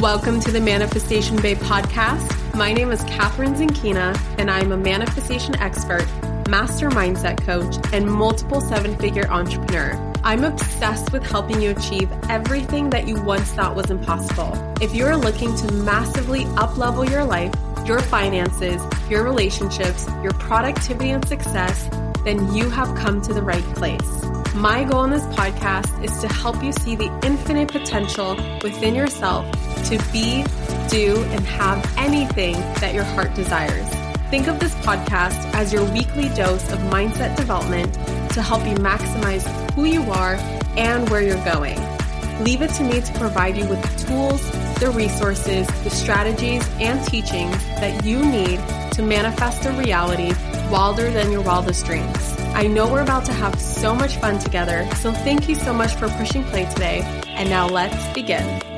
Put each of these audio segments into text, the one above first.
Welcome to the Manifestation Babe podcast. My name is Kathrin Zenkina, and I'm a manifestation expert, master mindset coach, and multiple seven figure entrepreneur. I'm obsessed with helping you achieve everything that you once thought was impossible. If you're looking to massively uplevel your life, your finances, your relationships, your productivity and success, then you have come to the right place. My goal in this podcast is to help you see the infinite potential within yourself to be, do, and have anything that your heart desires. Think of this podcast as your weekly dose of mindset development to help you maximize who you are and where you're going. Leave it to me to provide you with the tools, the resources, the strategies, and teachings that you need to manifest a reality wilder than your wildest dreams. I know we're about to have so much fun together, so thank you so much for pushing play today. And now let's begin.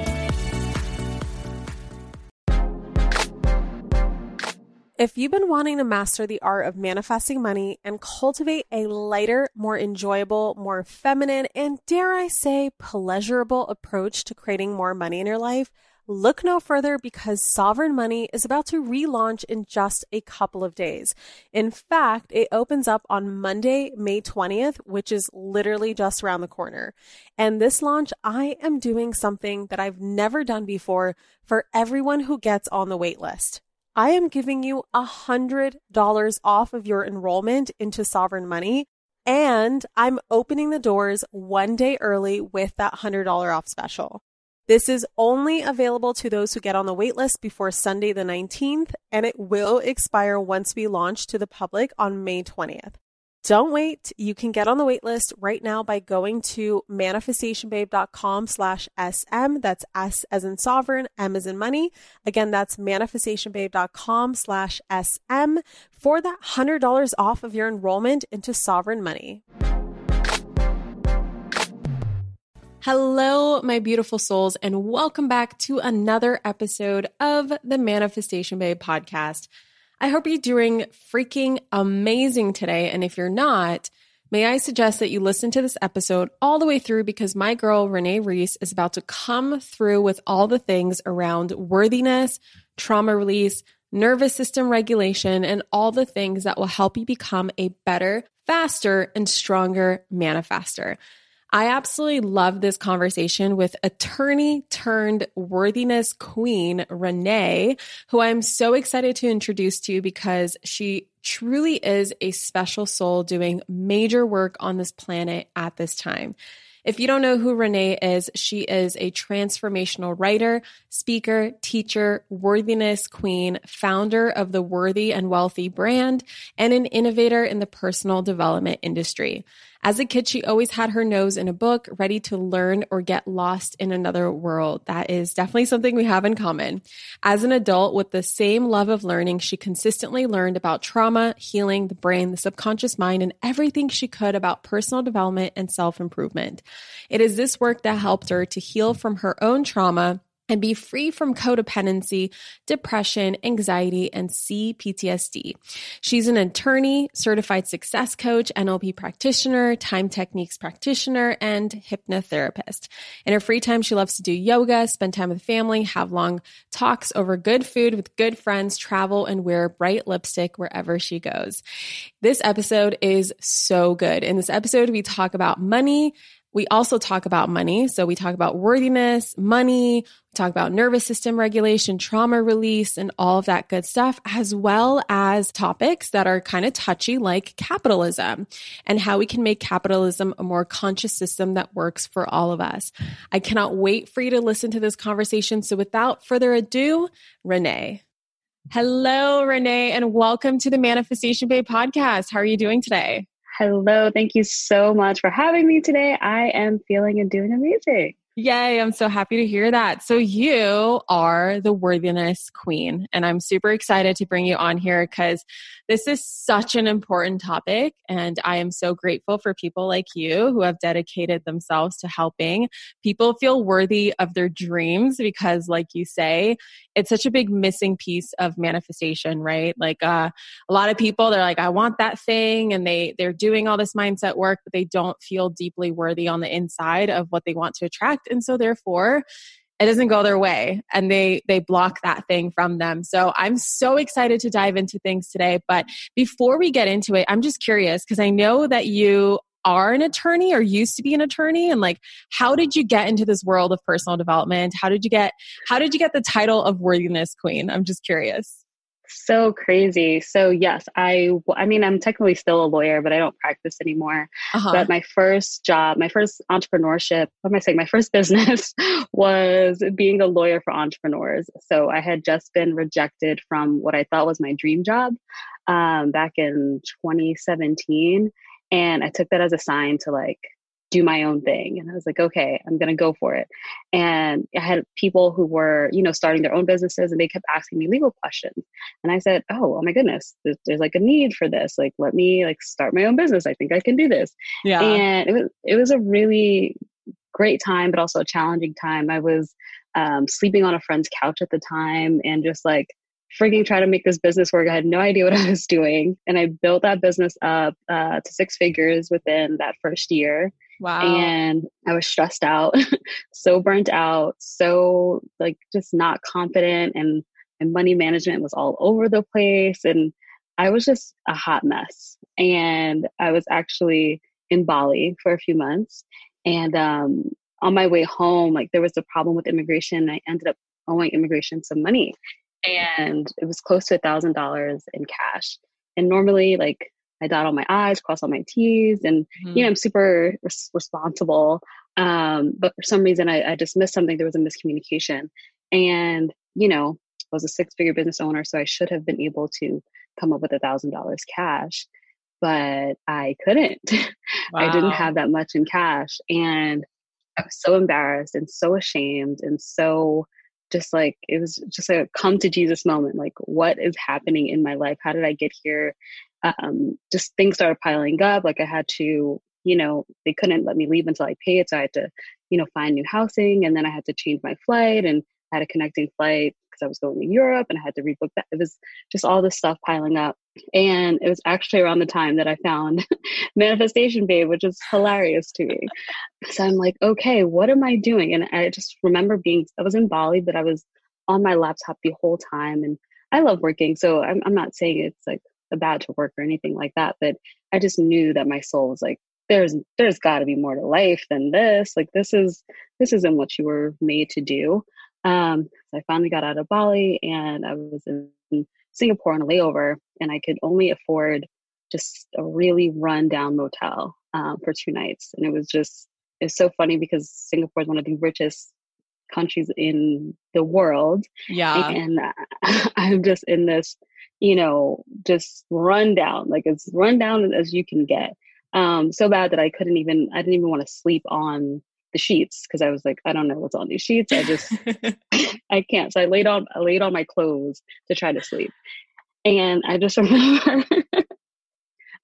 If you've been wanting to master the art of manifesting money and cultivate a lighter, more enjoyable, more feminine, and dare I say, pleasurable approach to creating more money in your life, Look no further because Sovereign Money is about to relaunch in just a couple of days. In fact, it opens up on Monday, May 20th, which is literally just around the corner. And this launch, I am doing something that I've never done before for everyone who gets on the wait list. I am giving you a $100 off of your enrollment into Sovereign Money. And I'm opening the doors one day early with that $100 off special. This is only available to those who get on the waitlist before Sunday the 19th, and it will expire once we launch to the public on May 20th. Don't wait. You can get on the waitlist right now by going to manifestationbabe.com slash SM. That's S as in sovereign, M as in money. Again, that's manifestationbabe.com slash SM for that $100 off of your enrollment into sovereign money. Hello, my beautiful souls, and welcome back to another episode of the Manifestation Babe podcast. I hope you're doing freaking amazing today. And if you're not, may I suggest that you listen to this episode all the way through because my girl, Renee Reese, is about to come through with all the things around worthiness, trauma release, nervous system regulation, and all the things that will help you become a better, faster, and stronger manifester. I absolutely love this conversation with attorney turned worthiness queen, Renee, who I'm so excited to introduce to you because she truly is a special soul doing major work on this planet at this time. If you don't know who Renee is, she is a transformational writer, speaker, teacher, worthiness queen, founder of the Worthy and Wealthy brand, and an innovator in the personal development industry. As a kid, she always had her nose in a book, ready to learn or get lost in another world. That is definitely something we have in common. As an adult with the same love of learning, she consistently learned about trauma, healing, the brain, the subconscious mind, and everything she could about personal development and self improvement. It is this work that helped her to heal from her own trauma and be free from codependency, depression, anxiety, and CPTSD. She's an attorney, certified success coach, NLP practitioner, time techniques practitioner, and hypnotherapist. In her free time, she loves to do yoga, spend time with family, have long talks over good food with good friends, travel, and wear bright lipstick wherever she goes. This episode is so good. In this episode, we talk about money, we also talk about money. So we talk about worthiness, money, we talk about nervous system regulation, trauma release, and all of that good stuff, as well as topics that are kind of touchy like capitalism and how we can make capitalism a more conscious system that works for all of us. I cannot wait for you to listen to this conversation. So without further ado, Renee. Hello, Renee, and welcome to the Manifestation Babe podcast. How are you doing today? Hello. Thank you so much for having me today. I am feeling and doing amazing. Yay, I'm so happy to hear that. So, you are the worthiness queen, and I'm super excited to bring you on here because this is such an important topic. And I am so grateful for people like you who have dedicated themselves to helping people feel worthy of their dreams because, like you say, it's such a big missing piece of manifestation, right? Like uh, a lot of people, they're like, I want that thing, and they they're doing all this mindset work, but they don't feel deeply worthy on the inside of what they want to attract and so, therefore, it doesn't go their way. And they they block that thing from them. So i'm so excited to dive into things today. But before we get into it i'm just curious because i know that you are an attorney or used to be an attorney. And like how did you get into this world of personal development? How did you get how did you get the title of worthiness queen? I'm just curious so crazy. So yes, I I mean I'm technically still a lawyer, but I don't practice anymore. Uh-huh. But my first job, my first entrepreneurship, what am I saying? My first business was being a lawyer for entrepreneurs. So I had just been rejected from what I thought was my dream job um, back in 2017, and I took that as a sign to like do my own thing. And I was like, okay, I'm going to go for it. And I had people who were, you know, starting their own businesses and they kept asking me legal questions. And I said, oh, oh my goodness, there's, there's, like a need for this. Like, let me like start my own business. I think I can do this. Yeah. And it was, it was a really great time, but also a challenging time. I was um, sleeping on a friend's couch at the time and just like freaking try to make this business work. I had no idea what I was doing. And I built that business up uh, to six figures within that first year. Wow. And I was stressed out, so burnt out, so like just not confident and and money management was all over the place and I was just a hot mess. And I was actually in Bali for a few months and um on my way home like there was a problem with immigration and I ended up owing immigration some money and it was close to a thousand dollars in cash and normally like I dot all my I's, cross all my T's, and mm-hmm. you know I'm super res- responsible. Um, but for some reason, I, I just missed something. There was a miscommunication, and you know I was a six-figure business owner, so I should have been able to come up with a thousand dollars cash, but I couldn't. Wow. I didn't have that much in cash, and I was so embarrassed and so ashamed and so just like it was just a come to Jesus moment. Like, what is happening in my life? How did I get here? um, just things started piling up. Like I had to, you know, they couldn't let me leave until I paid. So I had to, you know, find new housing. And then I had to change my flight and I had a connecting flight because I was going to Europe and I had to rebook that. It was just all this stuff piling up. And it was actually around the time that I found Manifestation Babe, which is hilarious to me. So I'm like, okay, what am I doing? And I just remember being, I was in Bali, but I was on my laptop the whole time. And I love working. So I'm, I'm not saying it's like a bad to work or anything like that but i just knew that my soul was like there's there's got to be more to life than this like this is this isn't what you were made to do um so i finally got out of bali and i was in singapore on a layover and i could only afford just a really run down motel um, for two nights and it was just it's so funny because singapore is one of the richest countries in the world yeah and i'm just in this you know, just run down, like as run down as you can get. Um, so bad that I couldn't even, I didn't even want to sleep on the sheets because I was like, I don't know what's on these sheets. I just, I can't. So I laid on, I laid on my clothes to try to sleep. And I just remember,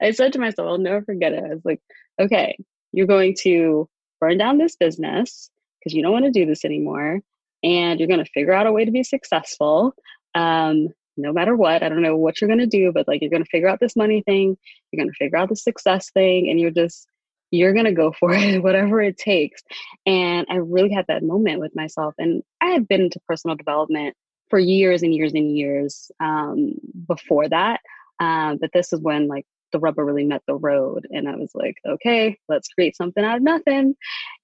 I said to myself, I'll never forget it. I was like, okay, you're going to burn down this business because you don't want to do this anymore. And you're going to figure out a way to be successful. Um, no matter what. I don't know what you're going to do, but like you're going to figure out this money thing, you're going to figure out the success thing, and you're just, you're going to go for it, whatever it takes. And I really had that moment with myself. And I had been into personal development for years and years and years um, before that. Um, but this is when like the rubber really met the road. And I was like, okay, let's create something out of nothing.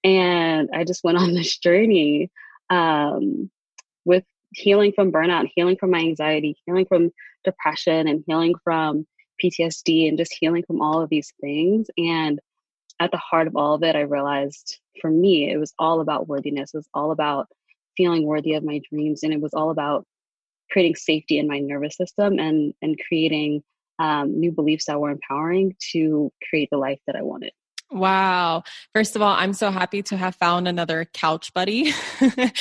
And I just went on this journey um, with healing from burnout, healing from my anxiety, healing from depression, and healing from PTSD, and just healing from all of these things. And at the heart of all of it, I realized for me, it was all about worthiness. It was all about feeling worthy of my dreams, and it was all about creating safety in my nervous system and and creating um, new beliefs that were empowering to create the life that I wanted. Wow. First of all, I'm so happy to have found another couch buddy. living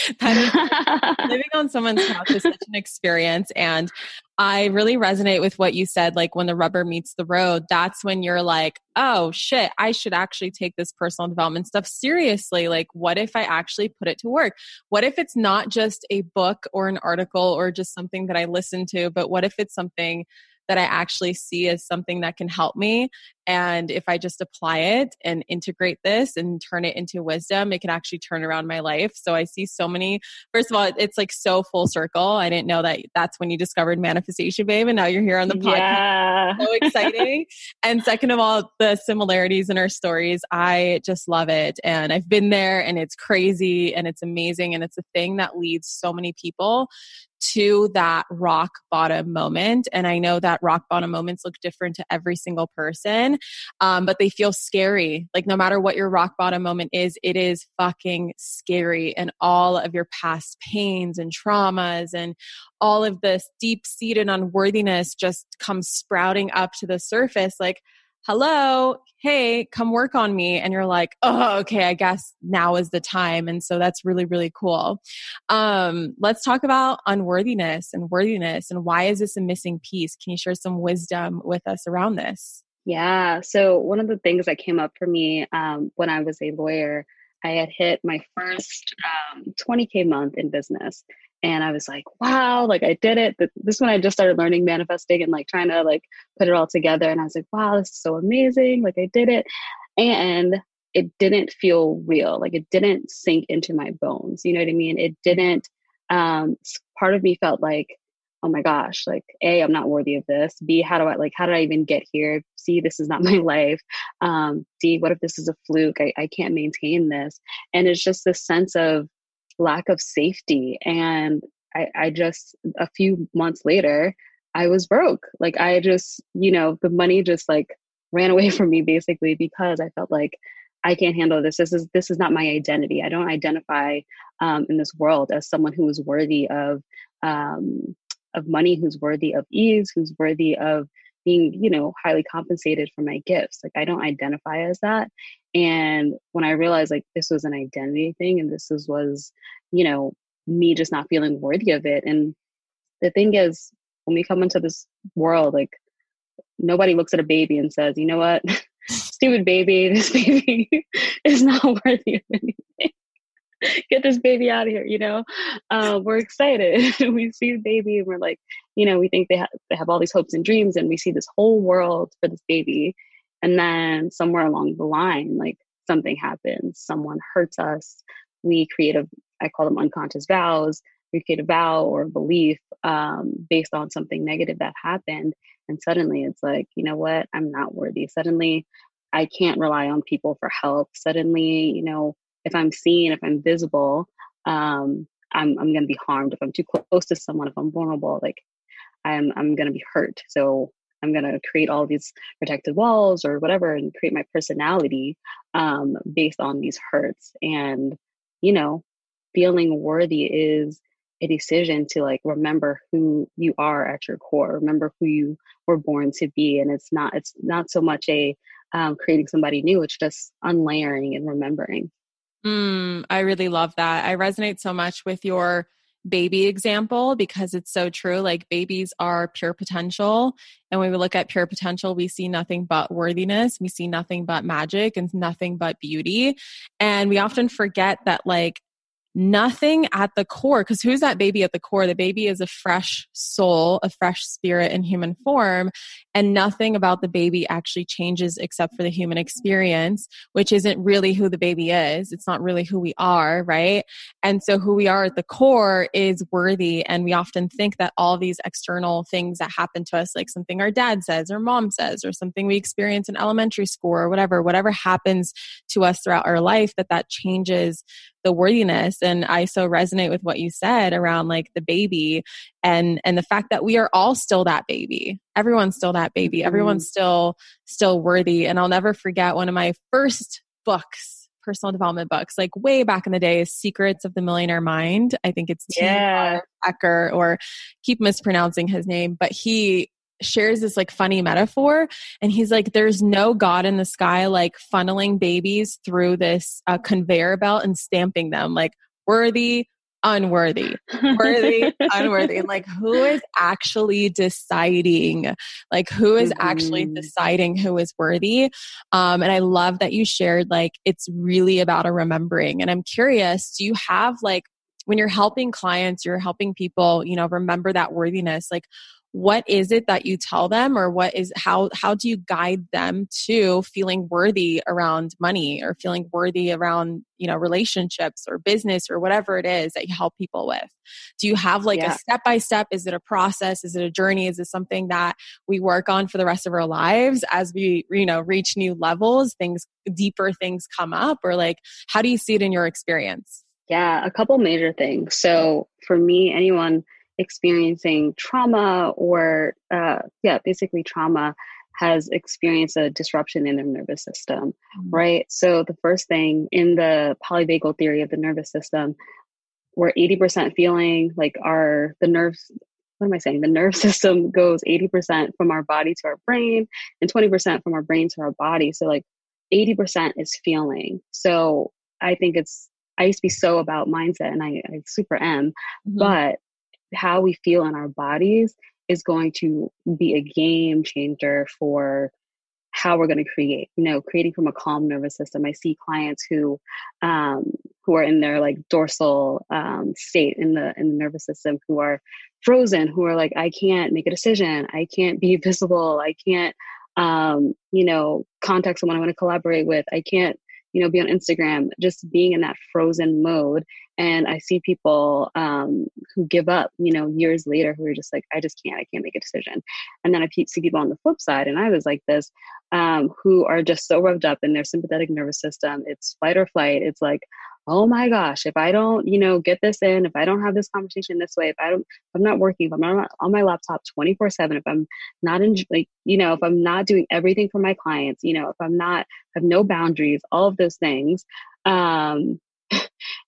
on someone's couch is such an experience. And I really resonate with what you said. Like when the rubber meets the road, that's when you're like, oh shit, I should actually take this personal development stuff seriously. Like, what if I actually put it to work? What if it's not just a book or an article or just something that I listen to, but what if it's something that I actually see as something that can help me. And if I just apply it and integrate this and turn it into wisdom, it can actually turn around my life. So I see so many, first of all, it's like so full circle. I didn't know that that's when you discovered Manifestation Babe. And now you're here on the podcast. Yeah. So exciting. and second of all, the similarities in our stories, I just love it. And I've been there and it's crazy and it's amazing. And it's a thing that leads so many people to that rock bottom moment. And I know that rock bottom moments look different to every single person, um, but they feel scary. Like no matter what your rock bottom moment is, it is fucking scary. And all of your past pains and traumas and all of this deep seated unworthiness just comes sprouting up to the surface. Like, hello, hey, come work on me. And you're like, oh, okay, I guess now is the time. And so that's really, really cool. Um, let's talk about unworthiness and worthiness and why is this a missing piece? Can you share some wisdom with us around this? Yeah. So, one of the things that came up for me um, when I was a lawyer, I had hit my first um, 20K month in business and i was like wow like i did it this when i just started learning manifesting and like trying to like put it all together and i was like wow this is so amazing like i did it and it didn't feel real like it didn't sink into my bones you know what i mean it didn't um part of me felt like oh my gosh like a i'm not worthy of this b how do i like how did i even get here c this is not my life um d what if this is a fluke i, I can't maintain this and it's just this sense of lack of safety. And I, I just, a few months later, I was broke. Like I just, you know, the money just like ran away from me basically because I felt like I can't handle this. This is this is not my identity. I don't identify um, in this world as someone who is worthy of um, of money, who's worthy of ease, who's worthy of being, you know, highly compensated for my gifts. Like I don't identify as that. And when I realized like this was an identity thing and this is, was, you know, me just not feeling worthy of it. And the thing is, when we come into this world, like nobody looks at a baby and says, you know what, stupid baby, this baby is not worthy of anything. Get this baby out of here, you know? Uh, we're excited. we see the baby and we're like, you know, we think they, ha- they have all these hopes and dreams and we see this whole world for this baby and then somewhere along the line, like something happens, someone hurts us. We create a, I call them unconscious vows. We create a vow or a belief um, based on something negative that happened. And suddenly it's like, you know what? I'm not worthy. Suddenly I can't rely on people for help. Suddenly, you know, if I'm seen, if I'm visible, um, I'm, I'm to be harmed. If I'm too close to someone, if I'm vulnerable, like I'm, I'm to be hurt. So I'm to create all these protective walls or whatever and create my personality um, based on these hurts. And, you know, feeling worthy is a decision to like remember who you are at your core, remember who you were born to be. And it's not, it's not so much a um, creating somebody new, it's just unlayering and remembering. Mm, I really love that. I resonate so much with your baby example because it's so true. Like babies are pure potential. And when we look at pure potential, we see nothing but worthiness. We see nothing but magic and nothing but beauty. And we often forget that like nothing at the core because who's that baby at the core? The baby is a fresh soul a fresh spirit in human form and nothing about the baby actually changes except for the human experience which isn't really who the baby is. It's not really who we are right? And so who we are at the core is worthy and we often think that all these external things that happen to us like something our dad says or mom says or something we experience in elementary school or whatever whatever happens to us throughout our life that that changes the worthiness and i so resonate with what you said around like the baby and and the fact that we are all still that baby everyone's still that baby mm-hmm. everyone's still still worthy and i'll never forget one of my first books personal development books like way back in the day is secrets of the millionaire mind i think it's yeah. Eker or keep mispronouncing his name but he shares this like funny metaphor and he's like there's no god in the sky like funneling babies through this uh, conveyor belt and stamping them like worthy unworthy worthy unworthy and like who is actually deciding like who is mm-hmm. actually deciding who is worthy um and i love that you shared like it's really about a remembering and i'm curious do you have like when you're helping clients you're helping people you know remember that worthiness like what is it that you tell them or what is how how do you guide them to feeling worthy around money or feeling worthy around you know relationships or business or whatever it is that you help people with? Do you have like yeah. a step by step is it a process? Is it a journey? Is it something that we work on for the rest of our lives as we you know reach new levels things deeper things come up? Or like how do you see it in your experience? Yeah a couple major things. So for me anyone experiencing trauma or uh, yeah basically trauma has experienced a disruption in their nervous system mm-hmm. right so the first thing in the polyvagal theory of the nervous system we're 80% feeling like our the nerves what am i saying the nerve system goes 80% from our body to our brain and 20% from our brain to our body so like 80% is feeling so i think it's i used to be so about mindset and i, I super am mm-hmm. but how we feel in our bodies is going to be a game changer for how we're going to create you know creating from a calm nervous system. I see clients who um who are in their like dorsal um state in the in the nervous system who are frozen who are like i can't make a decision. I can't be visible. I can't um you know contact someone i want to collaborate with. I can't you know be on instagram just being in that frozen mode. And i see people um, who give up you know years later who are just like i just can't i can't make a decision. And then i see people on the flip side and i was like this um, who are just so revved up in their sympathetic nervous system. It's fight or flight. It's like oh my gosh, if I don't, you know, get this in, if I don't have this conversation this way, if I don't, if I'm not working, if I'm not on my laptop 24 seven, if I'm not in, like, you know, if I'm not doing everything for my clients, you know, if I'm not, have no boundaries, all of those things, um,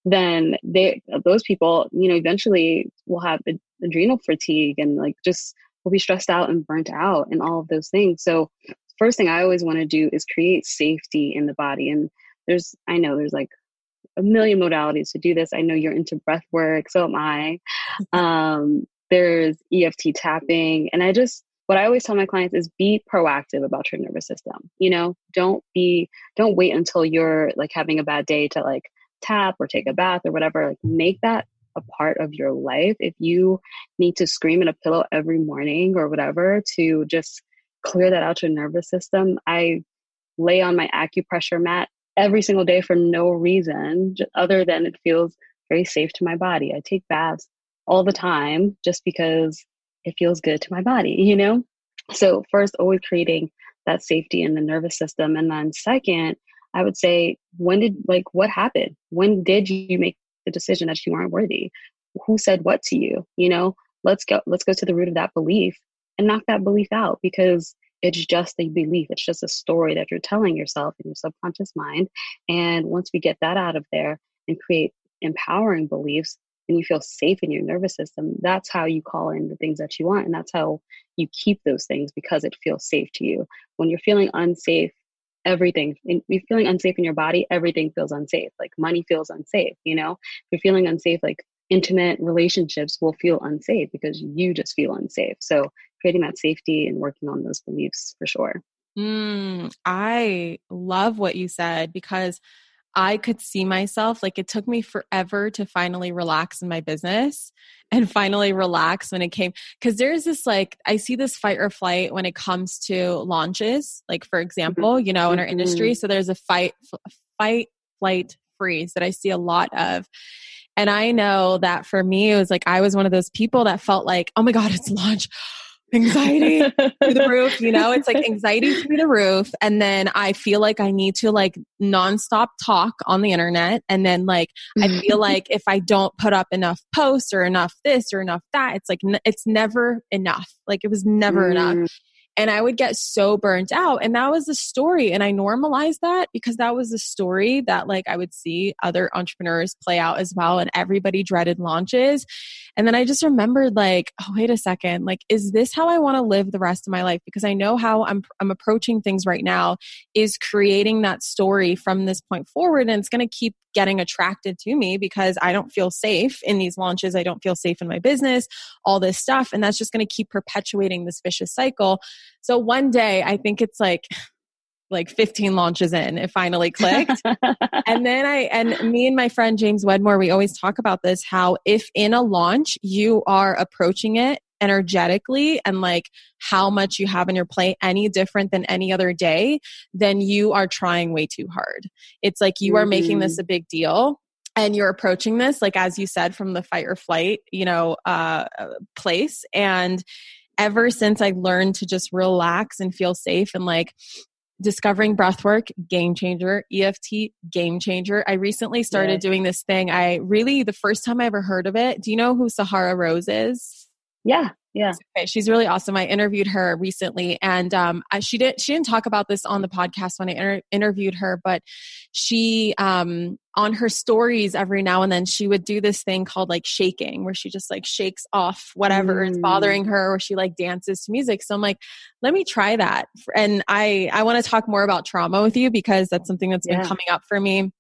then they, those people, you know, eventually will have adrenal fatigue and like just will be stressed out and burnt out and all of those things. So first thing I always want to do is create safety in the body. And there's, I know there's like a million modalities to do this. I know you're into breath work, so am I. Um, there's EFT tapping. And I just, what I always tell my clients is be proactive about your nervous system. You know, don't be, don't wait until you're like having a bad day to like tap or take a bath or whatever. Like make that a part of your life. If you need to scream in a pillow every morning or whatever to just clear that out your nervous system, I lay on my acupressure mat every single day for no reason other than it feels very safe to my body. I take baths all the time just because it feels good to my body, you know? So, first, always creating that safety in the nervous system. And then, second, I would say, when did, like, what happened? When did you make the decision that you aren't worthy? Who said what to you? You know, let's go, let's go to the root of that belief and knock that belief out because it's just a belief. It's just a story that you're telling yourself in your subconscious mind. And once we get that out of there and create empowering beliefs, and you feel safe in your nervous system, that's how you call in the things that you want. And that's how you keep those things because it feels safe to you. When you're feeling unsafe, everything, you're feeling unsafe in your body, everything feels unsafe. Like money feels unsafe, you know? If you're feeling unsafe, like intimate relationships will feel unsafe because you just feel unsafe. So creating that safety and working on those beliefs for sure. Mm, I love what you said because I could see myself like it took me forever to finally relax in my business and finally relax when it came because there's this like I see this fight or flight when it comes to launches like for mm-hmm. example you know in our industry mm-hmm. so there's a fight fight flight freeze that I see a lot of and I know that for me it was like I was one of those people that felt like oh my god it's launch anxiety through the roof you know it's like anxiety through the roof and then i feel like i need to like nonstop talk on the internet and then like i feel like if i don't put up enough posts or enough this or enough that it's like it's never enough like it was never mm. enough and I would get so burnt out. And that was the story. And I normalized that because that was the story that like I would see other entrepreneurs play out as well. And everybody dreaded launches. And then I just remembered like, oh, wait a second. Like, is this how I want to live the rest of my life? Because I know how I'm, I'm approaching things right now is creating that story from this point forward. And it's going to keep getting attracted to me because I don't feel safe in these launches. I don't feel safe in my business, all this stuff. And that's just going to keep perpetuating this vicious cycle. So one day, I think it's like, like 15 launches in it finally clicked and then i and me and my friend james wedmore we always talk about this how if in a launch you are approaching it energetically and like how much you have in your plate any different than any other day, then you are trying way too hard. It's like you are making this mm-hmm. a big deal and you're approaching this like as you said from the fight or flight you know uh, place and ever since i learned to just relax and feel safe and like discovering breathwork game changer eft game changer i recently started yeah. doing this thing i really the first time i ever heard of it do you know who sahara rose is yeah yeah okay, she's really awesome i interviewed her recently and um, I, she didn't she didn't talk about this on the podcast when i inter- interviewed her but she um, on her stories every now and then she would do this thing called like shaking where she just like shakes off whatever mm. is bothering her or she like dances to music so i'm like let me try that and i i want to talk more about trauma with you because that's something that's yeah. been coming up for me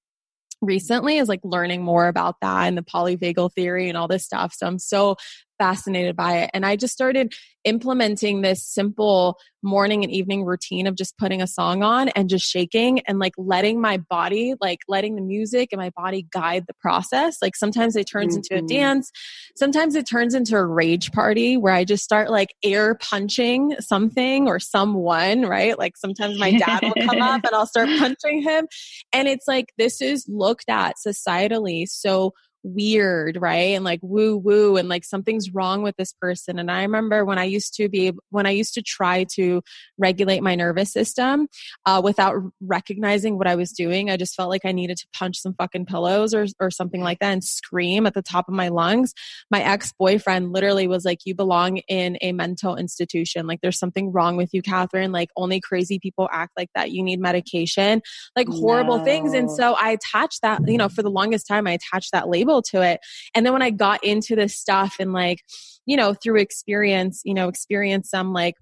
recently is like learning more about that and the polyvagal theory and all this stuff. So I'm so fascinated by it. And I just started implementing this simple morning and evening routine of just putting a song on and just shaking and like letting my body, like letting the music and my body guide the process. Like sometimes it turns mm-hmm. into a mm-hmm. dance, sometimes it turns into a rage party where I just start like air punching something or someone, right? Like sometimes my dad will come up and I'll start punching him. And it's like this is looked at societally so weird, right? And like woo woo and like something's wrong with this person. And I remember when I used to be when I used to try to regulate my nervous system uh, without recognizing what I was doing, I just felt like I needed to punch some fucking pillows or or something like that and scream at the top of my lungs. My ex-boyfriend literally was like, You belong in a mental institution. Like there's something wrong with you, Kathrin. Like only crazy people act like that. You need medication, like horrible no. things. And so I attached that, you know, for the longest time, I attached that label to it. And then when I got into this stuff and like, you know, through experience, you know, experience some like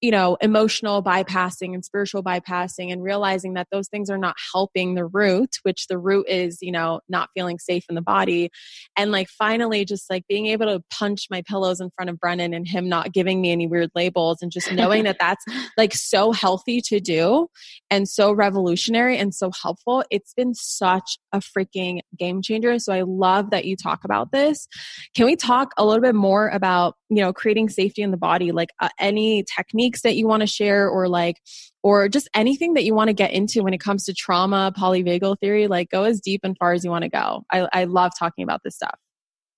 you know, emotional bypassing and spiritual bypassing and realizing that those things are not helping the root, which the root is, you know, not feeling safe in the body. And like finally just like being able to punch my pillows in front of Brennan and him not giving me any weird labels and just knowing that that's like so healthy to do and so revolutionary and so helpful. It's been such a freaking game changer. So I love that you talk about this. Can we talk a little bit more about, you know, creating safety in the body, like uh, any technique techniques that you want to share or like or just anything that you want to get into when it comes to trauma polyvagal theory like go as deep and far as you want to go. I, I love talking about this stuff.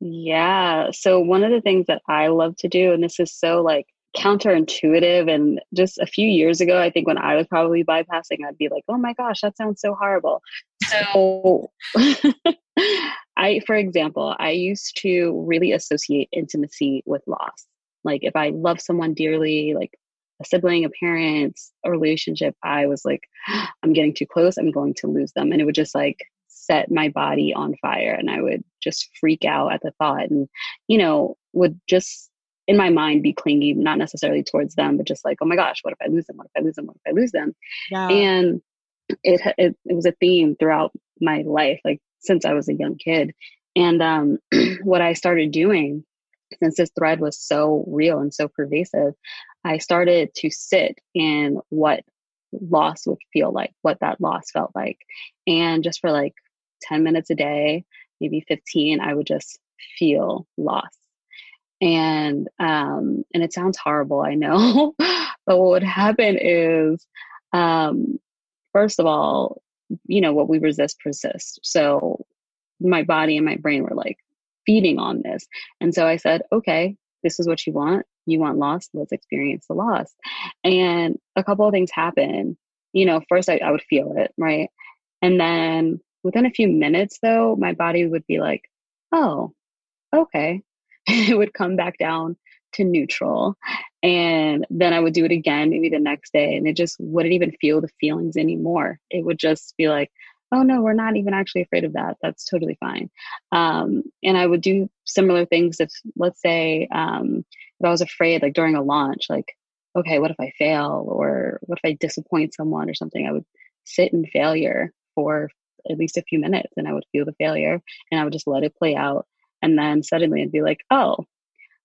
Yeah. So one of the things that i love to do and this is so like counterintuitive and just a few years ago i think when i was probably bypassing i'd be like oh my gosh that sounds so horrible. So i for example i used to really associate intimacy with loss. Like if i love someone dearly like a sibling, a parent, a relationship, I was like, I'm getting too close, I'm going to lose them. And it would just like set my body on fire. And I would just freak out at the thought and, you know, would just in my mind be clingy, not necessarily towards them, but just like, oh my gosh, what if I lose them? What if I lose them? What if I lose them? Yeah. And it, it, it was a theme throughout my life, like since I was a young kid. And um, what I started doing since this thread was so real and so pervasive, I started to sit in what loss would feel like, what that loss felt like. And just for like 10 minutes a day, maybe 15, I would just feel loss. And um, and it sounds horrible, I know. but what would happen is um, first of all, you know, what we resist persists. So my body and my brain were like feeding on this. And so I said, okay, this is what you want you want loss, let's experience the loss. And a couple of things happen. You know, first I, I would feel it, right? And then within a few minutes, though, my body would be like, oh, okay. it would come back down to neutral. And then I would do it again, maybe the next day, and it just wouldn't even feel the feelings anymore. It would just be like, oh no, we're not even actually afraid of that. That's totally fine. Um, and I would do similar things if, let's say, um, if I was afraid, like during a launch, like, okay, what if I fail? Or what if I disappoint someone or something? I would sit in failure for at least a few minutes and I would feel the failure and I would just let it play out. And then suddenly I'd be like, oh,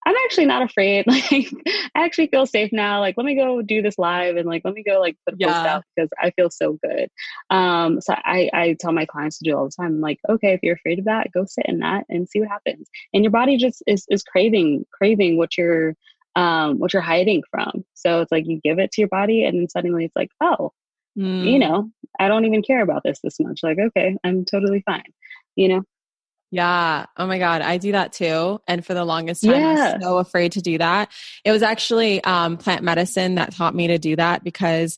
I'm actually not afraid. Like, I actually feel safe now. Like, let me go do this live and like, let me go like put a yeah. post out because I feel so good. Um, so I, I tell my clients to do all the time. I'm like, okay, if you're afraid of that, go sit in that and see what happens. And your body just is, is craving, craving what you're, um, what you're hiding from. So it's like you give it to your body, and then suddenly it's like, oh, mm. you know, I don't even care about this this much. Like, okay, I'm totally fine. You know. Yeah. Oh my God. I do that too. And for the longest time, yeah. I was so afraid to do that. It was actually um, plant medicine that taught me to do that because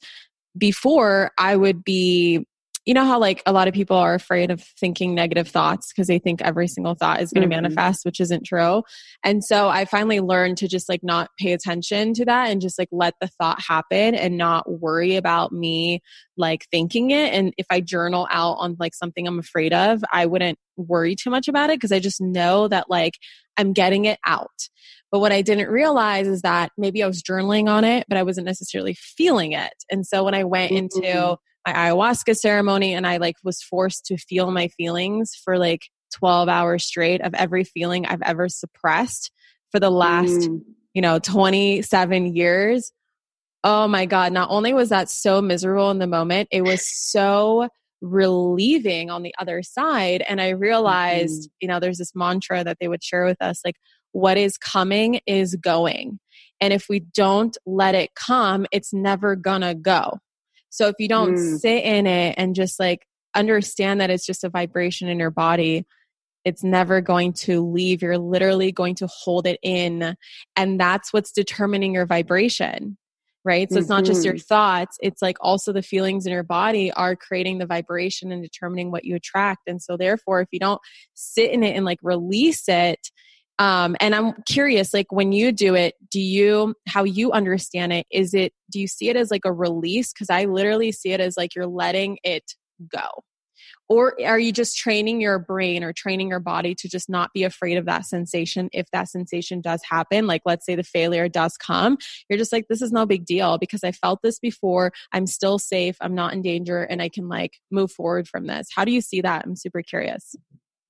before I would be you know how like a lot of people are afraid of thinking negative thoughts because they think every single thought is going to mm-hmm. manifest which isn't true and so i finally learned to just like not pay attention to that and just like let the thought happen and not worry about me like thinking it and if i journal out on like something i'm afraid of i wouldn't worry too much about it because i just know that like i'm getting it out but what I didn't realize is that maybe I was journaling on it, but I wasn't necessarily feeling it. And so when I went into mm-hmm my ayahuasca ceremony and I like was forced to feel my feelings for like 12 hours straight of every feeling I've ever suppressed for the last, mm. you know, 27 years. Oh my God. Not only was that so miserable in the moment, it was so relieving on the other side. And I realized, mm-hmm. you know, there's this mantra that they would share with us like, what is coming is going. And if we don't let it come, it's never gonna go. So if you don't mm. sit in it and just like understand that it's just a vibration in your body, it's never going to leave. You're literally going to hold it in. And that's what's determining your vibration, right? So mm-hmm. it's not just your mm-hmm. thoughts, it's like also the feelings in your body are creating the vibration and determining what you attract. And so, therefore, if you don't sit in it and like release it, um, and I'm curious, like when you do it, do you, how you understand it, is it, do you see it as like a release? Cause I literally see it as like you're letting it go. Or are you just training your brain or training your body to just not be afraid of that sensation if that sensation does happen? Like, let's say the failure does come, you're just like, this is no big deal because I felt this before. I'm still safe. I'm not in danger and I can like move forward from this. How do you see that? I'm super curious.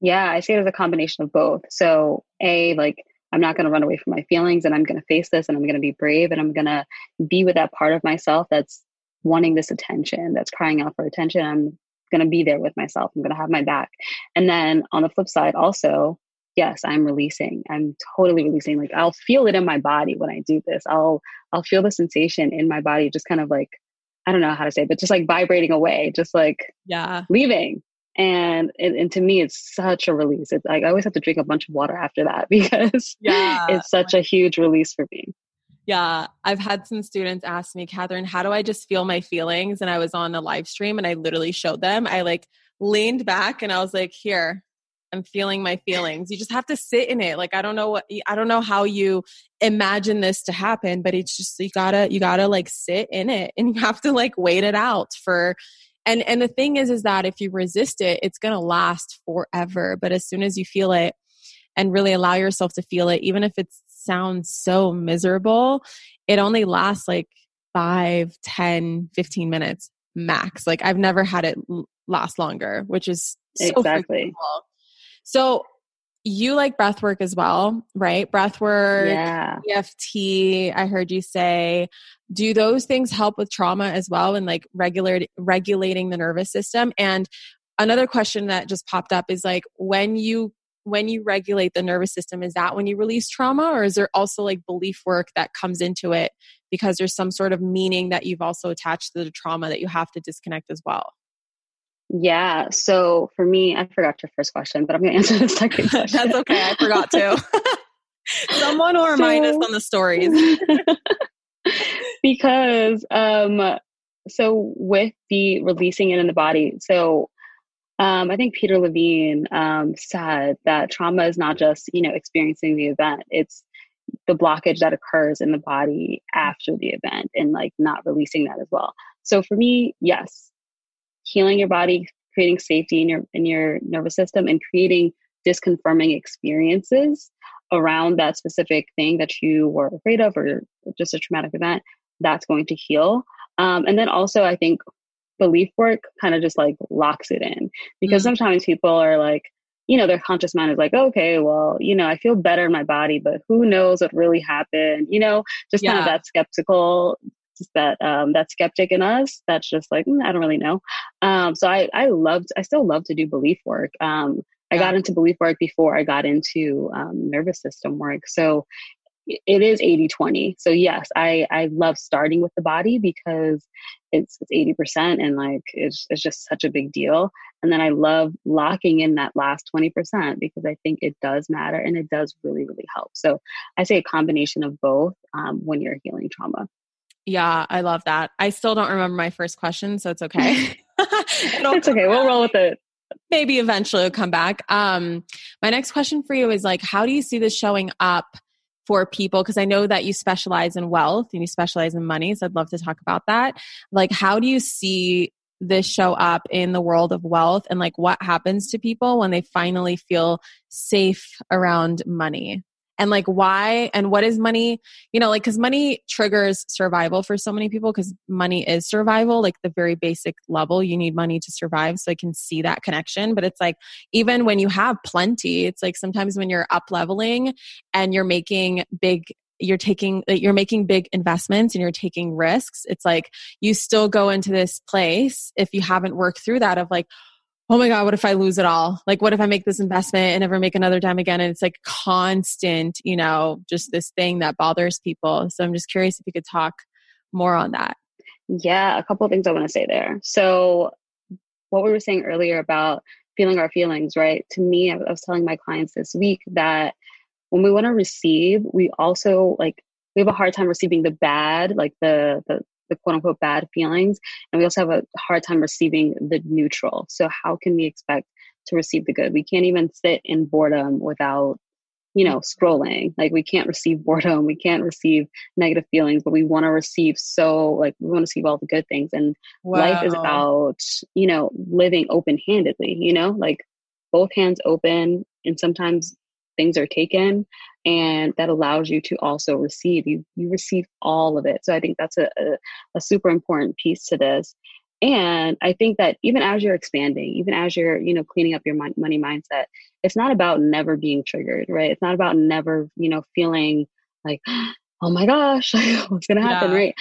Yeah, I see it as a combination of both. So, A, like, I'm not going to run away from my feelings and I'm going to face this and I'm going to be brave and I'm going to be with that part of myself that's wanting this attention, that's crying out for attention. I'm going to be there with myself. I'm going to have my back. And then on the flip side, also, yes, I'm releasing. I'm totally releasing. Like I'll feel it in my body when I do this. I'll I'll feel the sensation in my body just kind of like I don't know how to say, it, but just like vibrating away, just like yeah, leaving and, and, and to me it's such a release. It's like i always have to drink a bunch of water after that because yeah it's oh such a huge release for me. Yeah i've had some students ask me kathrin how do i just feel my feelings? And i was on a live stream and i literally showed them. I like leaned back and i was like here i'm feeling my feelings. You just have to sit in it. Like i don't know what i don't know how you imagine this to happen but it's just you gotta you gotta like sit in it and you have to like wait it out for and and the thing is is that if you resist it it's going to last forever. But as soon as you feel it and really allow yourself to feel it even if it sounds so miserable it only lasts like 5 10 15 minutes max. Like i've never had it last longer which is so exactly. cool. so you like breath work as well, right? Breath work, yeah. EFT, I heard you say. Do those things help with trauma as well and like regular regulating the nervous system? And another question that just popped up is like when you when you regulate the nervous system is that when you release trauma or is there also like belief work that comes into it because there's some sort of meaning that you've also attached to the trauma that you have to disconnect as well yeah. So for me, I forgot your first question, but I'm going to answer the second question. That's okay. I forgot to. Someone will remind so, us on the stories. because, um, so with the releasing it in the body, so um, I think Peter Levine um, said that trauma is not just you know experiencing the event; it's the blockage that occurs in the body after the event, and like not releasing that as well. So for me, yes, healing your body, creating safety in your in your nervous system, and creating disconfirming experiences around that specific thing that you were afraid of or just a traumatic event that's going to heal um, and then also i think belief work kind of just like locks it in because mm-hmm. sometimes people are like you know their conscious mind is like okay well you know i feel better in my body but who knows what really happened you know just yeah. kind of that skeptical that um, that skeptic in us that's just like mm, I don't really know. Um, so I I loved I still love to do belief work. Um, I got into belief work before I got into um, nervous system work. So it is 80 20 so yes i i love starting with the body because it's it's 80% and like it's, it's just such a big deal and then i love locking in that last 20% because i think it does matter and it does really really help so i say a combination of both um, when you're healing trauma yeah i love that i still don't remember my first question so it's okay it's okay we'll roll with it maybe eventually it'll come back um my next question for you is like how do you see this showing up for people because I know that you specialize in wealth and you specialize in money. So I'd love to talk about that. Like, how do you see this show up in the world of wealth and like what happens to people when they finally feel safe around money? And like why and what is money? You know like because money triggers survival for so many people because money is survival like the very basic level. You need money to survive so i can see that connection. But it's like even when you have plenty it's like sometimes when you're up leveling and you're making big you're taking you're making big investments and you're taking risks it's like you still go into this place if you haven't worked through that of like oh my God, what if I lose it all? Like, what if I make this investment and never make another dime again? And it's like constant, you know, just this thing that bothers people. So I'm just curious if you could talk more on that. Yeah, a couple of things I want to say there. So, what we were saying earlier about feeling our feelings, right? To me, I was telling my clients this week that when we want to receive, we also like we have a hard time receiving the bad, like the the the quote unquote bad feelings. And we also have a hard time receiving the neutral. So, how can we expect to receive the good? We can't even sit in boredom without you know scrolling like we can't receive boredom we can't receive negative feelings but we want to receive so like we want to receive all the good things and wow. life is about you know living open handedly you know like both hands open and sometimes things are taken and that allows you to also receive. You you receive all of it. So i think that's a, a, a, super important piece to this. And i think that even as you're expanding even as you're you know cleaning up your money mindset it's not about never being triggered right? It's not about never you know feeling like oh my gosh what's gonna happen yeah. right?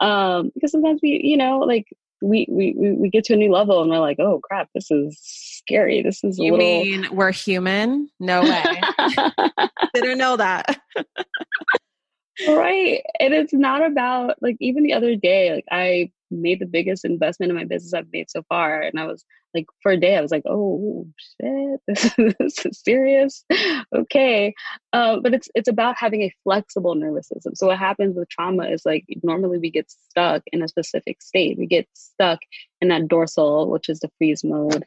Um because sometimes we you know like we, we we get to a new level and we're like, oh crap, this is scary. This is you little... mean we're human? No way. Didn't know that. right, and it's not about like even the other day, like I made the biggest investment in my business I've made so far, and I was like for a day i was like oh shit this is, serious. Okay uh, but it's it's about having a flexible nervous system. So what happens with trauma is like normally we get stuck in a specific state. We get stuck in that dorsal which is the freeze mode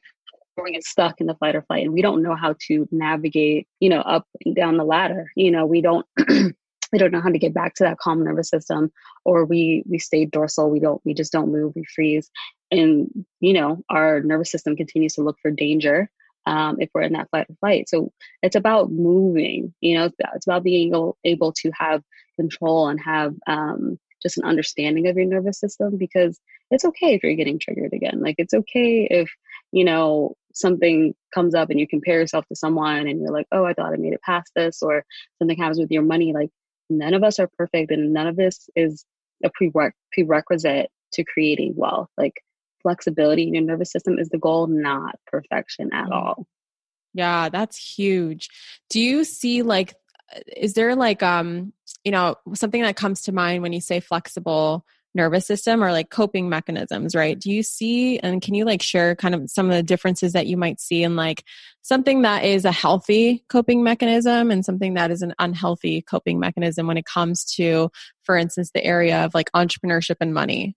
or we get stuck in the fight or flight and we don't know how to navigate you know up and down the ladder. You know we don't we don't know how to get back to that calm nervous system or we we stay dorsal we don't we just don't move we freeze. And you know our nervous system continues to look for danger um, if we're in that fight or flight. So it's about moving you know it's about being able, able to have control and have um, just an understanding of your nervous system because it's okay if you're getting triggered again. Like it's okay if you know something comes up and you compare yourself to someone and you're like oh i thought i made it past this or something happens with your money like none of us are perfect and none of this is a prerequisite to creating wealth. Like flexibility in your nervous system is the goal not perfection at all. Yeah that's huge. Do you see like is there like um you know something that comes to mind when you say flexible nervous system or like coping mechanisms, right? Do you see and can you like share kind of some of the differences that you might see in like something that is a healthy coping mechanism and something that is an unhealthy coping mechanism when it comes to, for instance, the area of like entrepreneurship and money?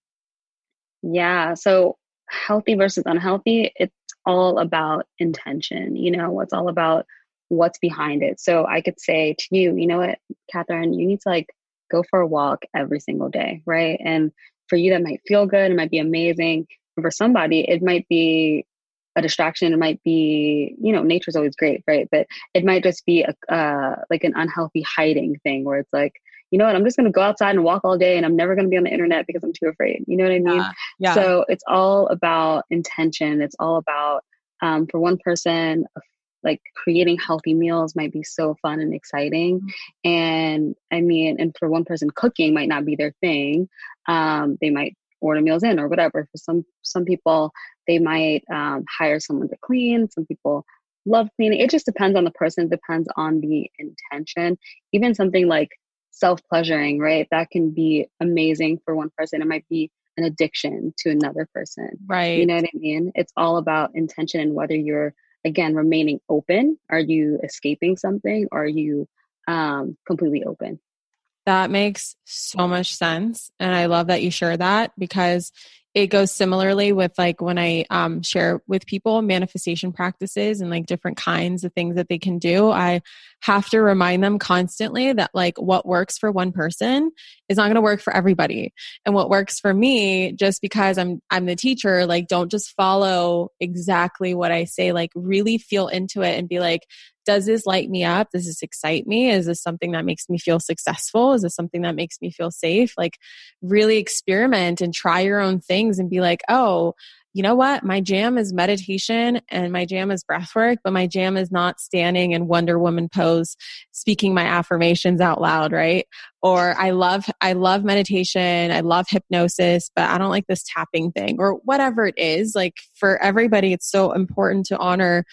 Yeah. So healthy versus unhealthy, it's all about intention. You know, it's all about what's behind it. So I could say to you, you know what, Kathrin, you need to like go for a walk every single day, right? And for you, that might feel good, it might be amazing. for somebody, it might be a distraction. It might be, you know, nature's always great, right? But it might just be a uh, like an unhealthy hiding thing where it's like, you know what, I'm just going to go outside and walk all day, and I'm never going to be on the internet because I'm too afraid. You know what I mean? Yeah. yeah. So it's all about intention. It's all about, um, for one person, a like creating healthy meals might be so fun and exciting mm-hmm. and i mean and for one person cooking might not be their thing um, they might order meals in or whatever for some some people they might um, hire someone to clean some people love cleaning it just depends on the person it depends on the intention even something like self pleasuring, right? That can be amazing for one person. It might be an addiction to another person. Right. You know what I mean? It's all about intention and whether you're, again, remaining open. Are you escaping something? Or are you um, completely open? That makes so much sense. And I love that you share that because it goes similarly with like when I um, share with people manifestation practices and like different kinds of things that they can do. I have to remind them constantly that like what works for one person is not going to work for everybody. And what works for me, just because I'm I'm the teacher, like don't just follow exactly what I say. Like really feel into it and be like, does this light me up? Does this excite me? Is this something that makes me feel successful? Is this something that makes me feel safe? Like, really experiment and try your own things and be like, oh, you know what? My jam is meditation and my jam is breath work, but my jam is not standing in Wonder Woman pose, speaking my affirmations out loud, right? Or I love, I love meditation. I love hypnosis, but I don't like this tapping thing or whatever it is. Like for everybody, it's so important to honor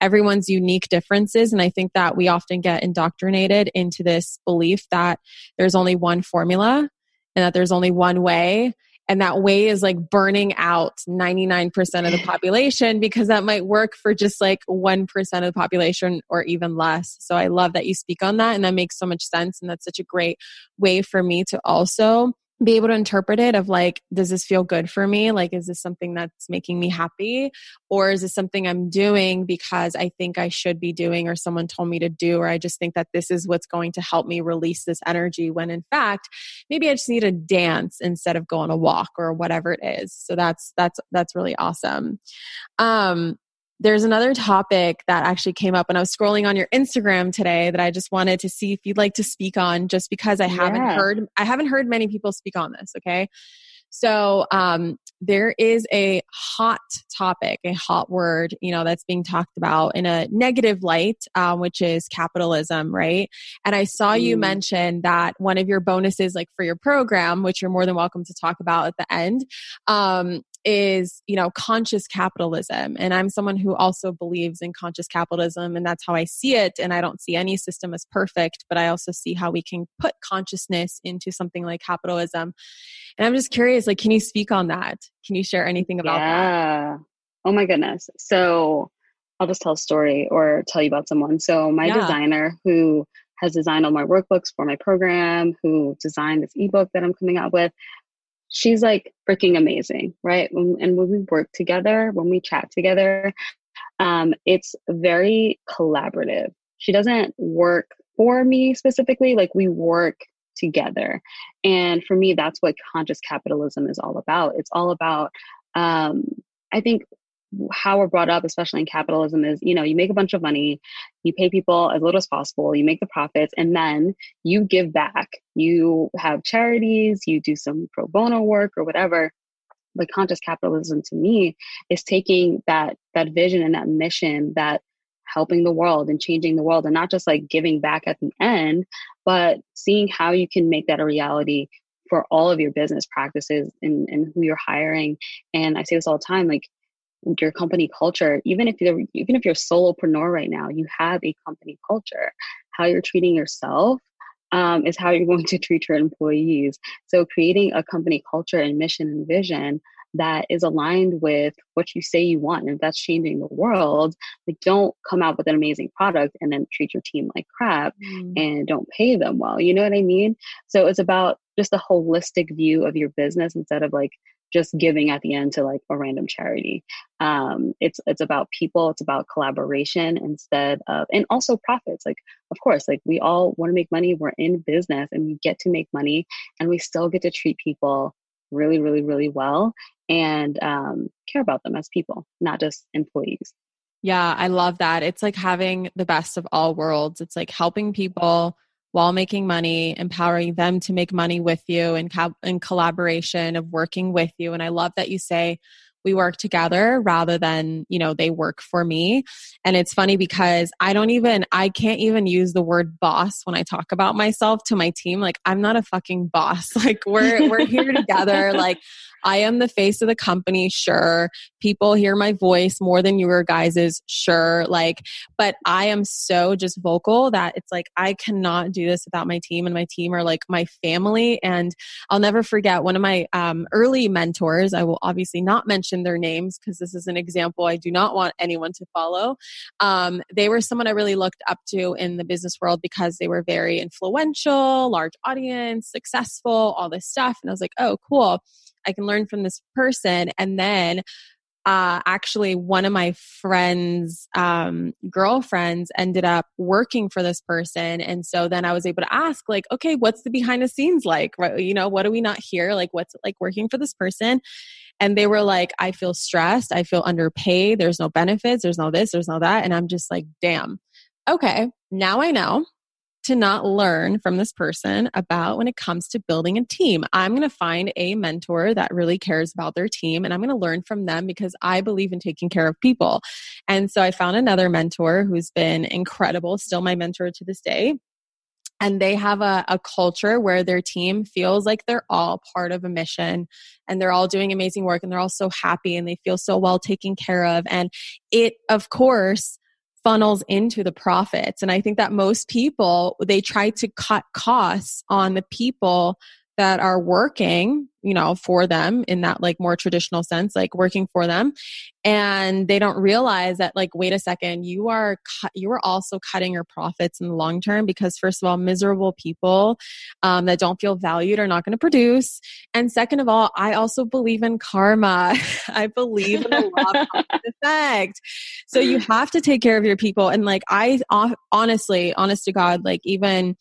everyone's unique differences. And I think that we often get indoctrinated into this belief that there's only one formula and that there's only one way. And that way is like burning out 99% of the population because that might work for just like 1% of the population or even less. So I love that you speak on that. And that makes so much sense. And that's such a great way for me to also be able to interpret it of like does this feel good for me? Like is this something that's making me happy? Or is this something i'm doing because i think i should be doing or someone told me to do or i just think that this is what's going to help me release this energy when in fact maybe i just need to dance instead of go on a walk or whatever it is. So that's that's that's really awesome. Um there's another topic that actually came up when I was scrolling on your Instagram today that I just wanted to see if you'd like to speak on just because I haven't yeah. heard I haven't heard many people speak on this, okay? So um, there is a hot topic, a hot word, you know, that's being talked about in a negative light, um, which is capitalism, right? And I saw mm. you mention that one of your bonuses, like for your program, which you're more than welcome to talk about at the end, um, is you know conscious capitalism. And i'm someone who also believes in conscious capitalism and that's how i see it. And i don't see any system as perfect but i also see how we can put consciousness into something like capitalism. And i'm just curious like can you speak on that? Can you share anything about yeah. that oh my goodness. So i'll just tell a story or tell you about someone. So my yeah. designer who has designed all my workbooks for my program who designed this ebook that i'm coming out with she's like freaking amazing, right? and when we work together, when we chat together, um, it's very collaborative. She doesn't work for me specifically, like we work together. And for me, that's what conscious capitalism is all about. It's all about, um, I think, how we're brought up, especially in capitalism, is you know, you make a bunch of money, you pay people as little as possible, you make the profits, and then you give back. You have charities, you do some pro bono work or whatever. But conscious capitalism to me is taking that that vision and that mission that helping the world and changing the world and not just like giving back at the end, but seeing how you can make that a reality for all of your business practices and, and who you're hiring. And I say this all the time, like your company culture even if you're even if you're a solopreneur right now you have a company culture. How you're treating yourself um, is how you're going to treat your employees. So creating a company culture and mission and vision that is aligned with what you say you want and if that's changing the world like don't come out with an amazing product and then treat your team like crap mm. and don't pay them well you know what i mean? So it's about just a holistic view of your business instead of like just giving at the end to like a random charity. Um, it's it's about people. It's about collaboration instead of, and also profits. Like, of course, like we all want to make money. We're in business, and we get to make money, and we still get to treat people really, really, really well, and um, care about them as people, not just employees. Yeah, I love that. It's like having the best of all worlds. It's like helping people while making money, empowering them to make money with you and co- in collaboration of working with you. And I love that you say we work together rather than, you know, they work for me. And it's funny because I don't even, I can't even use the word boss when I talk about myself to my team. Like, I'm not a fucking boss. Like, we're, we're here together. Like, I am the face of the company, sure. People hear my voice more than your guys's, sure. Like, but I am so just vocal that it's like I cannot do this without my team, and my team are like my family. And I'll never forget one of my um, early mentors. I will obviously not mention their names because this is an example I do not want anyone to follow. Um, they were someone I really looked up to in the business world because they were very influential, large audience, successful, all this stuff. And I was like, oh, cool. I can learn from this person. And then uh, actually one of my friends um, girlfriends ended up working for this person and so then i was able to ask like okay what's the behind the scenes like right you know what do we not hear like what's like working for this person and they were like i feel stressed i feel underpaid there's no benefits there's no this there's no that and i'm just like damn okay now i know to not learn from this person about when it comes to building a team. I'm going to find a mentor that really cares about their team and I'm going to learn from them because I believe in taking care of people. And so I found another mentor who's been incredible, still my mentor to this day. And they have a, a culture where their team feels like they're all part of a mission and they're all doing amazing work and they're all so happy and they feel so well taken care of. And it, of course, funnels into the profits. And I think that most people, they try to cut costs on the people that are working you know for them in that like more traditional sense like working for them and they don't realize that like wait a second you are cu- you are also cutting your profits in the long term because first of all miserable people um, that don't feel valued are not going to produce and second of all i also believe in karma. I believe in the law of effect. So you have to take care of your people and like i honestly honest to god like even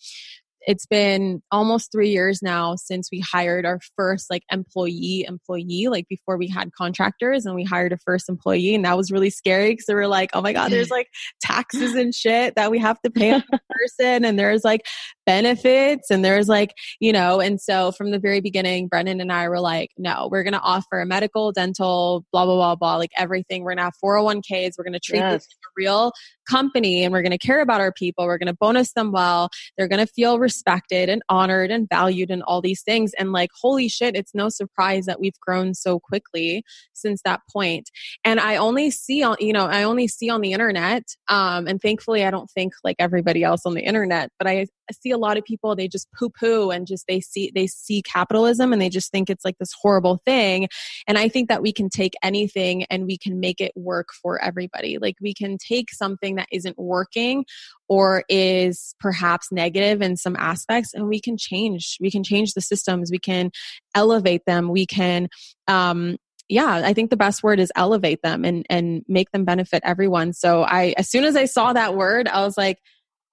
it's been almost three years now since we hired our first like employee employee like before we had contractors and we hired a first employee and that was really scary because they were like oh my god there's like taxes and shit that we have to pay on the person and there's like benefits and there's like you know and so from the very beginning brendan and i were like no we're going to offer a medical dental blah blah blah blah like everything. We're going to have 401ks we're going to treat yes. this like a real company and we're going to care about our people. We're going to bonus them well. They're going to feel respected and honored and valued and all these things. And like holy shit it's no surprise that we've grown so quickly since that point. And i only see on you know i only see on the internet um, and thankfully i don't think like everybody else on the internet but i see a lot of people they just poo poo and just they see they see capitalism and they just think it's like this horrible thing. And i think that we can take anything and we can make it work for everybody. Like we can take something that isn't working or is perhaps negative in some aspects and we can change. We can change the systems. We can elevate them. We can um, yeah i think the best word is elevate them and and make them benefit everyone. So i as soon as i saw that word i was like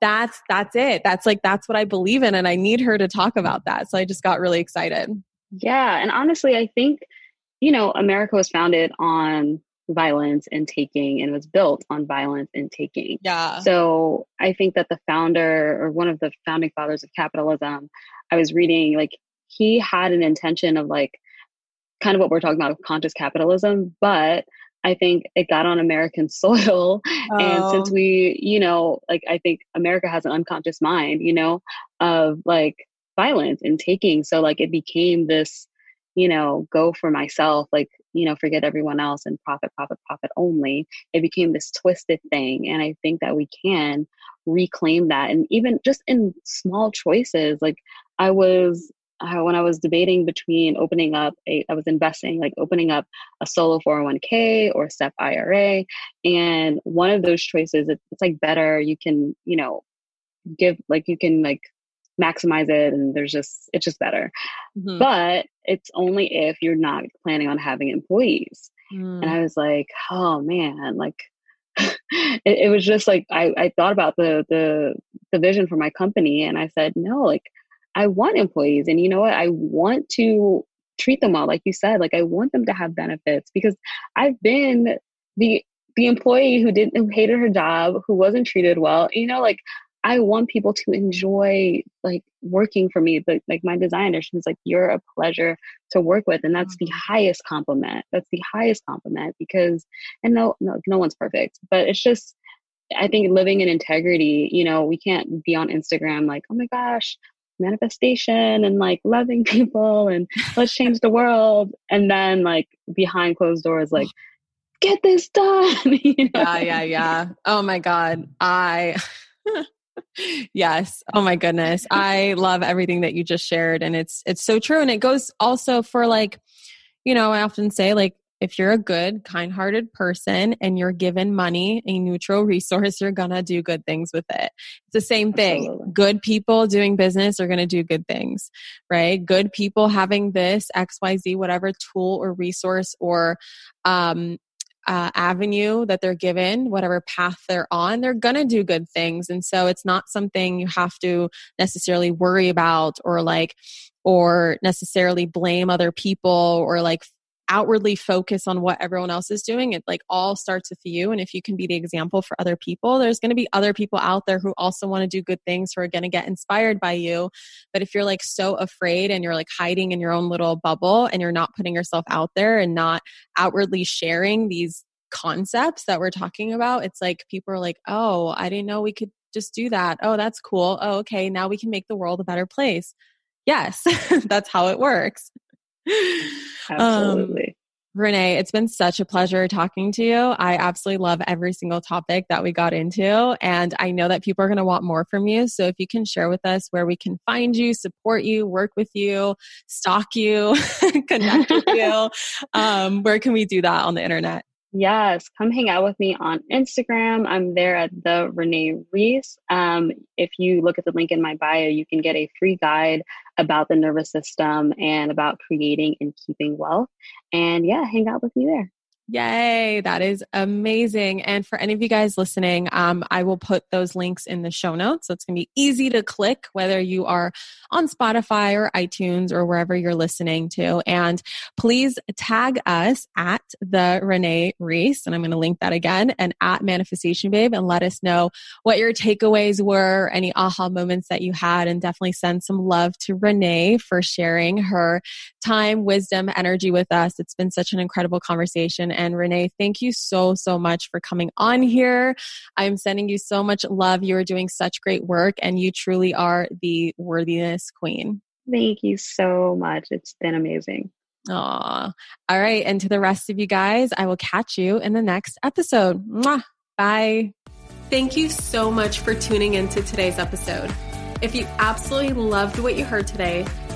that's that's it that's like that's what i believe in and i need her to talk about that so i just got really excited yeah and honestly i think you know america was founded on violence and taking and was built on violence and taking. Yeah. So I think that the founder or one of the founding fathers of capitalism, I was reading like he had an intention of like kind of what we're talking about of conscious capitalism, but I think it got on American soil. Oh. And since oh. we, you know, like I think America has an unconscious mind, you know, of like violence and taking. So like it became this, you know, go for myself, like you know, forget everyone else and profit, profit, profit only. It became this twisted thing. And I think that we can reclaim that. And even just in small choices, like I was, uh, when I was debating between opening up a, I was investing, like opening up a solo 401k or SEP IRA. And one of those choices, it's, it's like better, you can, you know, give, like, you can like maximize it and there's just it's just better mm-hmm. but it's only if you're not planning on having employees mm. and i was like oh man like it, it, was just like I, I thought about the the the vision for my company and i said no like i want employees and you know what i want to treat them well like you said like i want them to have benefits because i've been the the employee who didn't who hated her job who wasn't treated well you know like I want people to enjoy like working for me. But like my designer, she's like, you're a pleasure to work with. And that's mm-hmm. the highest compliment. That's the highest compliment because, and no, no, no one's perfect, but it's just, I think living in integrity, you know, we can't be on Instagram like, oh my gosh, manifestation and like loving people and let's change the world. And then like behind closed doors, like, get this done. you know? Yeah, yeah, yeah. Oh my God. I yes. Oh my goodness. I love everything that you just shared. And it's it's so true. And it goes also for like, you know, I often say like if you're a good, kind hearted person and you're given money, a neutral resource, you're going to do good things with it. It's the same thing. Absolutely. Good people doing business are going to do good things, right? Good people having this XYZ, whatever tool or resource or, um, uh, avenue that they're given, whatever path they're on, they're going to do good things. And so it's not something you have to necessarily worry about or like, or necessarily blame other people or like outwardly focus on what everyone else is doing. It like all starts with you. And if you can be the example for other people, there's going to be other people out there who also want to do good things who are going to get inspired by you. But if you're like so afraid and you're like hiding in your own little bubble and you're not putting yourself out there and not outwardly sharing these concepts that we're talking about, it's like people are like, oh, I didn't know we could just do that. Oh, that's cool. Oh, okay. Now we can make the world a better place. Yes, that's how it works. Um, absolutely. Um, Renee, it's been such a pleasure talking to you. I absolutely love every single topic that we got into. And I know that people are going to want more from you. So if you can share with us where we can find you, support you, work with you, stalk you, connect with you, um, where can we do that on the internet? Yes, come hang out with me on Instagram. I'm there at the Renee Reese. Um, if you look at the link in my bio, you can get a free guide about the nervous system and about creating and keeping wealth. And yeah, hang out with me there. Yay, that is amazing. And for any of you guys listening, um, I will put those links in the show notes. So it's going to be easy to click, whether you are on Spotify or iTunes or wherever you're listening to. And please tag us at the Renee Reese, and I'm going to link that again, and at Manifestation Babe, and let us know what your takeaways were, any aha moments that you had, and definitely send some love to Renee for sharing her time, wisdom, energy with us. It's been such an incredible conversation and Renee, thank you so, so much for coming on here. I'm sending you so much love. You are doing such great work and you truly are the worthiness queen. Thank you so much. It's been amazing. Aw. All right. And to the rest of you guys, I will catch you in the next episode. Mwah. Bye. Thank you so much for tuning into today's episode. If you absolutely loved what you heard today,